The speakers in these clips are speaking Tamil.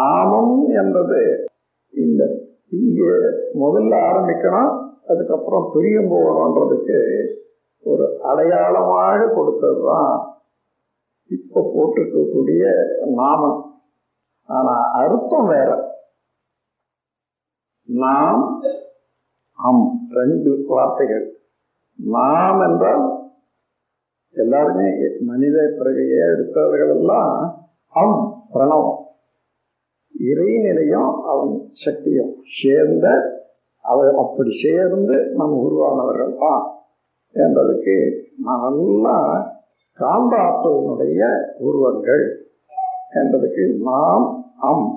நாமம் என்றது இந்த இங்கே முதல்ல ஆரம்பிக்கணும் அதுக்கப்புறம் பிரியும் போகணுன்றதுக்கு ஒரு அடையாளமாக கொடுத்தது தான் இப்போ போட்டிருக்கக்கூடிய நாமம். ஆனா அர்த்தம் வேற. நாம் அம் ரெண்டு வார்த்தைகள். நாம் என்றால் எல்லாருமே மனித பிறகையே எடுத்தவர்கள் எல்லாம் அம் பிரணவம். இறைநிலையும் அவன் சக்தியும் சேர்ந்த அவர் அப்படி சேர்ந்து நம் உருவானவர்கள் தான் என்றதுக்கு நல்லா காந்த ஆற்றலினுடைய உருவங்கள் என்பதுக்கு நாம் அம்.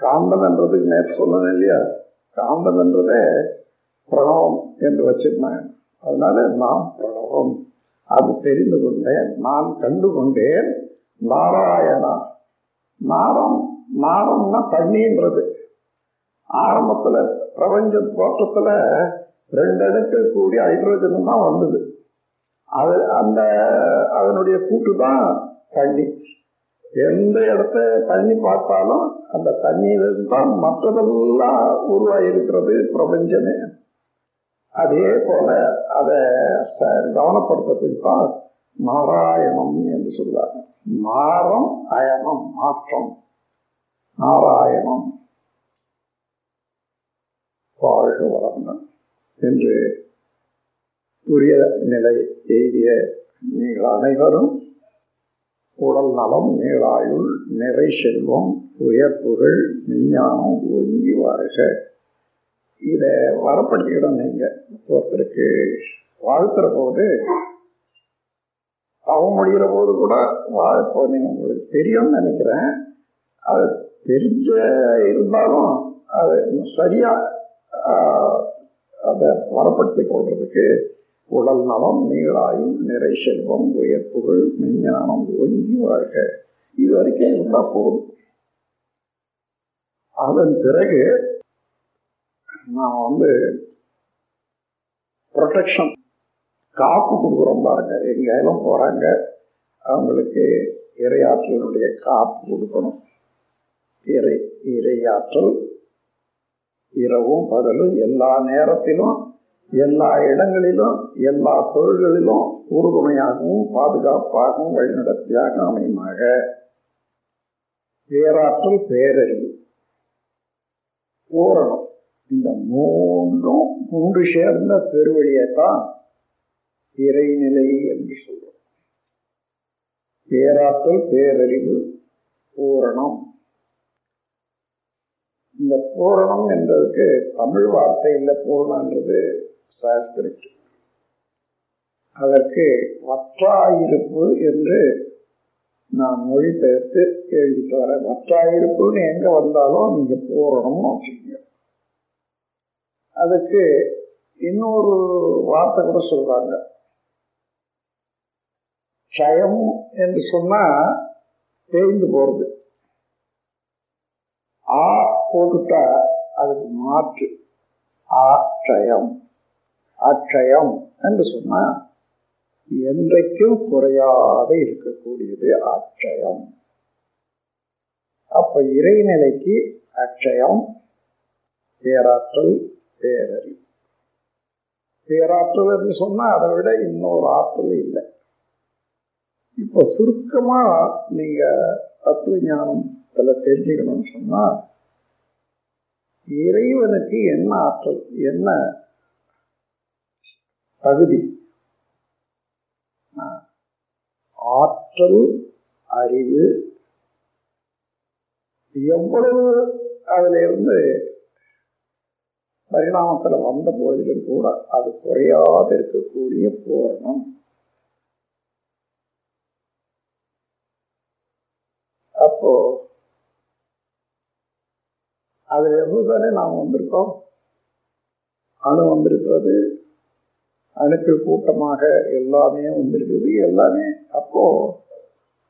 காந்தம் என்றதுக்கு நேற்று சொன்னது இல்லையா? காந்தம் என்றதே பிரணவம் என்று வச்சிருந்தேன் அதனால நாம் பிரணவம். அது தெரிந்து கொண்டேன். நான் கண்டு கொண்டேன் நாராயணா. நாரம் நாரம்னா தண்ணின்றது. ஆரம்பத்துல பிரபஞ்ச தோற்றத்துல ரெண்டு அணுக்கள் கூடிய ஹைட்ரோஜன் தான் வந்தது. அது அந்த அதனுடைய கூட்டு தான் தண்ணி. எந்த இடத்த தண்ணி பார்த்தாலும் அந்த தண்ணியிலிருந்து தான் மற்றதெல்லாம் உருவாயிருக்கிறது பிரபஞ்சமே. அதே போல அதை கவனப்படுத்துறதுக்கு தான் நாராயணம் என்று சொல்றாங்க. நாரம் அயனம் மாற்றம். நாராயணம். வாழ்க வளர்ந்தன் என்று உரிய நிலை எய்திய நீங்கள் அனைவரும் உடல் நலம் நீளாயுள் நிறை செல்வம் உயர்ப்புகள் விஞ்ஞானம் ஒங்கி வாழ்க. இதை வரப்படுத்திக்கிடும் நீங்கள் ஒருத்தருக்கு வாழ்த்துற போது தவம் முடிகிற போது கூட வாழ்ப்போ நீங்கள் உங்களுக்கு தெரியும்னு நினைக்கிறேன். அது தெரிஞ்ச இருந்தாலும் அது சரியா அதை வரப்படுத்திக் கொள்றதுக்கு உடல் நலம் நீராயும் நிறை செல்வம் உயர்ப்புகள் விஞ்ஞானம் ஒங்கி வாழ்க. இது வரைக்கும் இருந்தா போதும். அதன் பிறகு நான் வந்து ப்ரொடெக்ஷன் காப்பு கொடுக்குறோம் பாருங்க. எங்கேயும் போகிறாங்க அவங்களுக்கு இரையாற்றலுடைய காப்பு கொடுக்கணும். இறை இரையாற்றல் இரவும் பகலும் எல்லா நேரத்திலும் எல்லா இடங்களிலும் எல்லா தொழில்களிலும் உறுதுணையாகவும் பாதுகாப்பாகவும் வழிநடத்தியாக அமையுமாக பேராற்றல் பேரறிவு. பூரணம் இந்த மூன்றும் மூன்று சேர்ந்த பெருவழியை தான் இறைநிலை என்று சொல்றோம். பேராற்றல் பேரறிவு பூரணம் இந்த பூரணம் என்றதுக்கு தமிழ் வார்த்தை இல்லை பூரணன்றது சாஸ்கிரிட். அதற்கு வற்றாயிருப்பு என்று நான் மொழிபெயர்த்து எழுதிட்டு வரேன். வற்றாயிருப்புன்னு எங்கே வந்தாலும் நீங்கள் பூரணம்னு வச்சுக்கோங்க. அதுக்கு இன்னொரு வார்த்தை கூட சொல்கிறாங்க க்ஷயம் என்று சொன்னால் தேய்ந்து போகிறது போட்டுட்டா அதுக்கு மாற்று. ஆட்சயம் அட்சயம் என்று சொன்னா என்றைக்கும் குறையாத இருக்கக்கூடியது அட்சயம் அப்ப இறைநிலைக்கு அட்சயம் பேராற்றல் பேரறி. பேராற்றல் என்று சொன்னா அதை விட இன்னொரு ஆற்றல் இல்லை. இப்ப சுருக்கமா நீங்க தத்துவ ஞானத்துல தெரிஞ்சுக்கணும்னு சொன்னா இறைவனுக்கு என்ன ஆற்றல் என்ன தகுதி? ஆற்றல் அறிவு எவ்வளவு அதில் இருந்து பரிணாமத்தில் வந்த போதிலும் கூட அது குறையாது இருக்கக்கூடிய பூரணம் அப்போ அதில் இருந்து தானே நாம் வந்திருக்கோம்? அணு வந்திருக்கிறது. அணுக்கள் கூட்டமாக எல்லாமே வந்திருக்குது. எல்லாமே அப்போது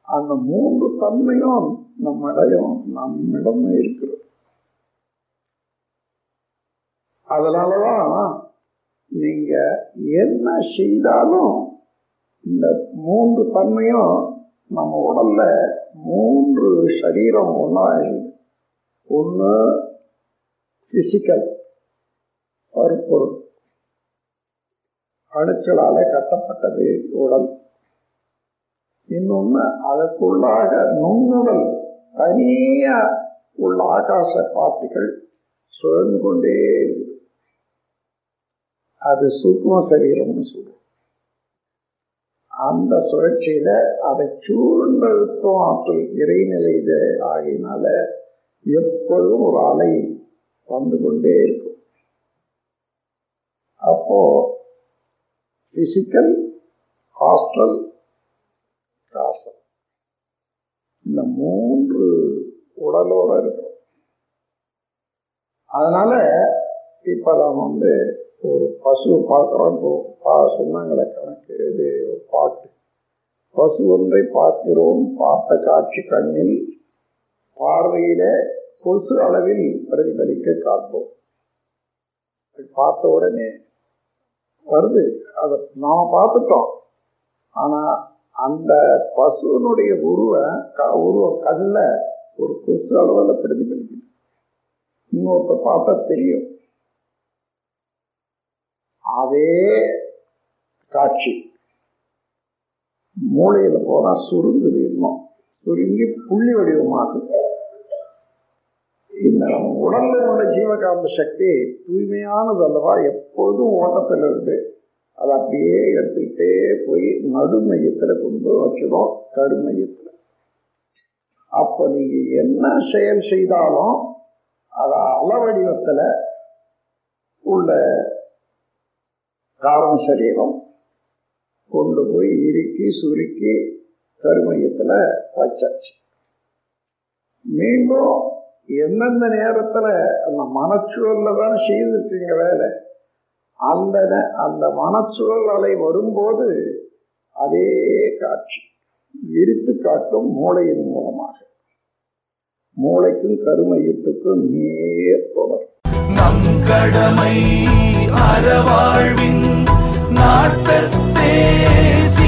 அந்த மூன்று தன்மையும் நம்மிடையும் நம்மிடம் இருக்கிறது. அதனாலதான் நீங்க என்ன செய்தாலும் இந்த மூன்று தன்மையும் நம்ம உடல்ல மூன்று சரீரம் ஒன்றா ஒன்று பிசிக்கல் பருப்பொருள் அணுக்களால கட்டப்பட்டது உடல். இன்னொன்னு அதற்குள்ளாக நுண்ணுடல் தனியா உள்ள ஆகாச பார்ட்டிகள் சுழன்று கொண்டே இருக்குது. அது சூக்ம சரீரம்னு சொல்றோம். அந்த சுழற்சியில அதை சூழ்ந்தழுத்தம் ஆற்றல் இறைநிலை ஆகியனால எப்பொழுதும் ஒரு அலை வந்து கொண்டே இருக்கும். அப்போ பிசிக்கல் ஹாஸ்டல் காசல் இந்த மூன்று உடலோட இருக்கும். அதனால இப்ப நம்ம வந்து ஒரு பசு பார்க்குறோம். இப்போ பா சொன்னாங்களே கணக்கு இது ஒரு பாட்டு. பசு ஒன்றை பார்க்கிறோம் பார்த்த காட்சி கண்ணில் பார்வையில கொசு அளவில் பிரதிபலிக்க காப்போம். பார்த்த உடனே வருது. அதை நாம பார்த்துட்டோம். ஆனால் அந்த பசுனுடைய உருவ உருவம் கல்ல ஒரு கொசு அளவில் பிரதிபலிக்குது. இன்னொருத்த பார்த்தா தெரியும். அதே காட்சி. மூளையில் போனால் சுருங்குது இன்னும். சுருங்கி புள்ளி வடிவமாகுது இந்த உடல்ல உள்ள ஜீவகாந்த சக்தி தூய்மையானது அல்லவா? எப்பொழுதும் ஓட்டத்தில் இருக்குது அதை அப்படியே எடுத்துக்கிட்டே போய் நடு மையத்தில் கொண்டு வச்சிடும் கருமையத்தில். அப்போ நீங்கள் என்ன செயல் செய்தாலும் அதை அளவடிவத்தில் உள்ள காரண சரீரம் கொண்டு போய் இறுக்கி சுருக்கி கருமையத்தில் வச்சாச்சு. மீண்டும் எந்தெந்த நேரத்துல அந்த மனச்சூழலில் தான் செய்திருக்கீங்க வேலை அந்த அந்த மனச்சூழல் அலை வரும்போது அதே காட்சி. விரித்து காட்டும் மூளையின் மூலமாக. மூளைக்கும் கருமையத்துக்கும் நேர் தொடர். நம் கடமை அறவாழ்வின் நாட்டத்தேசி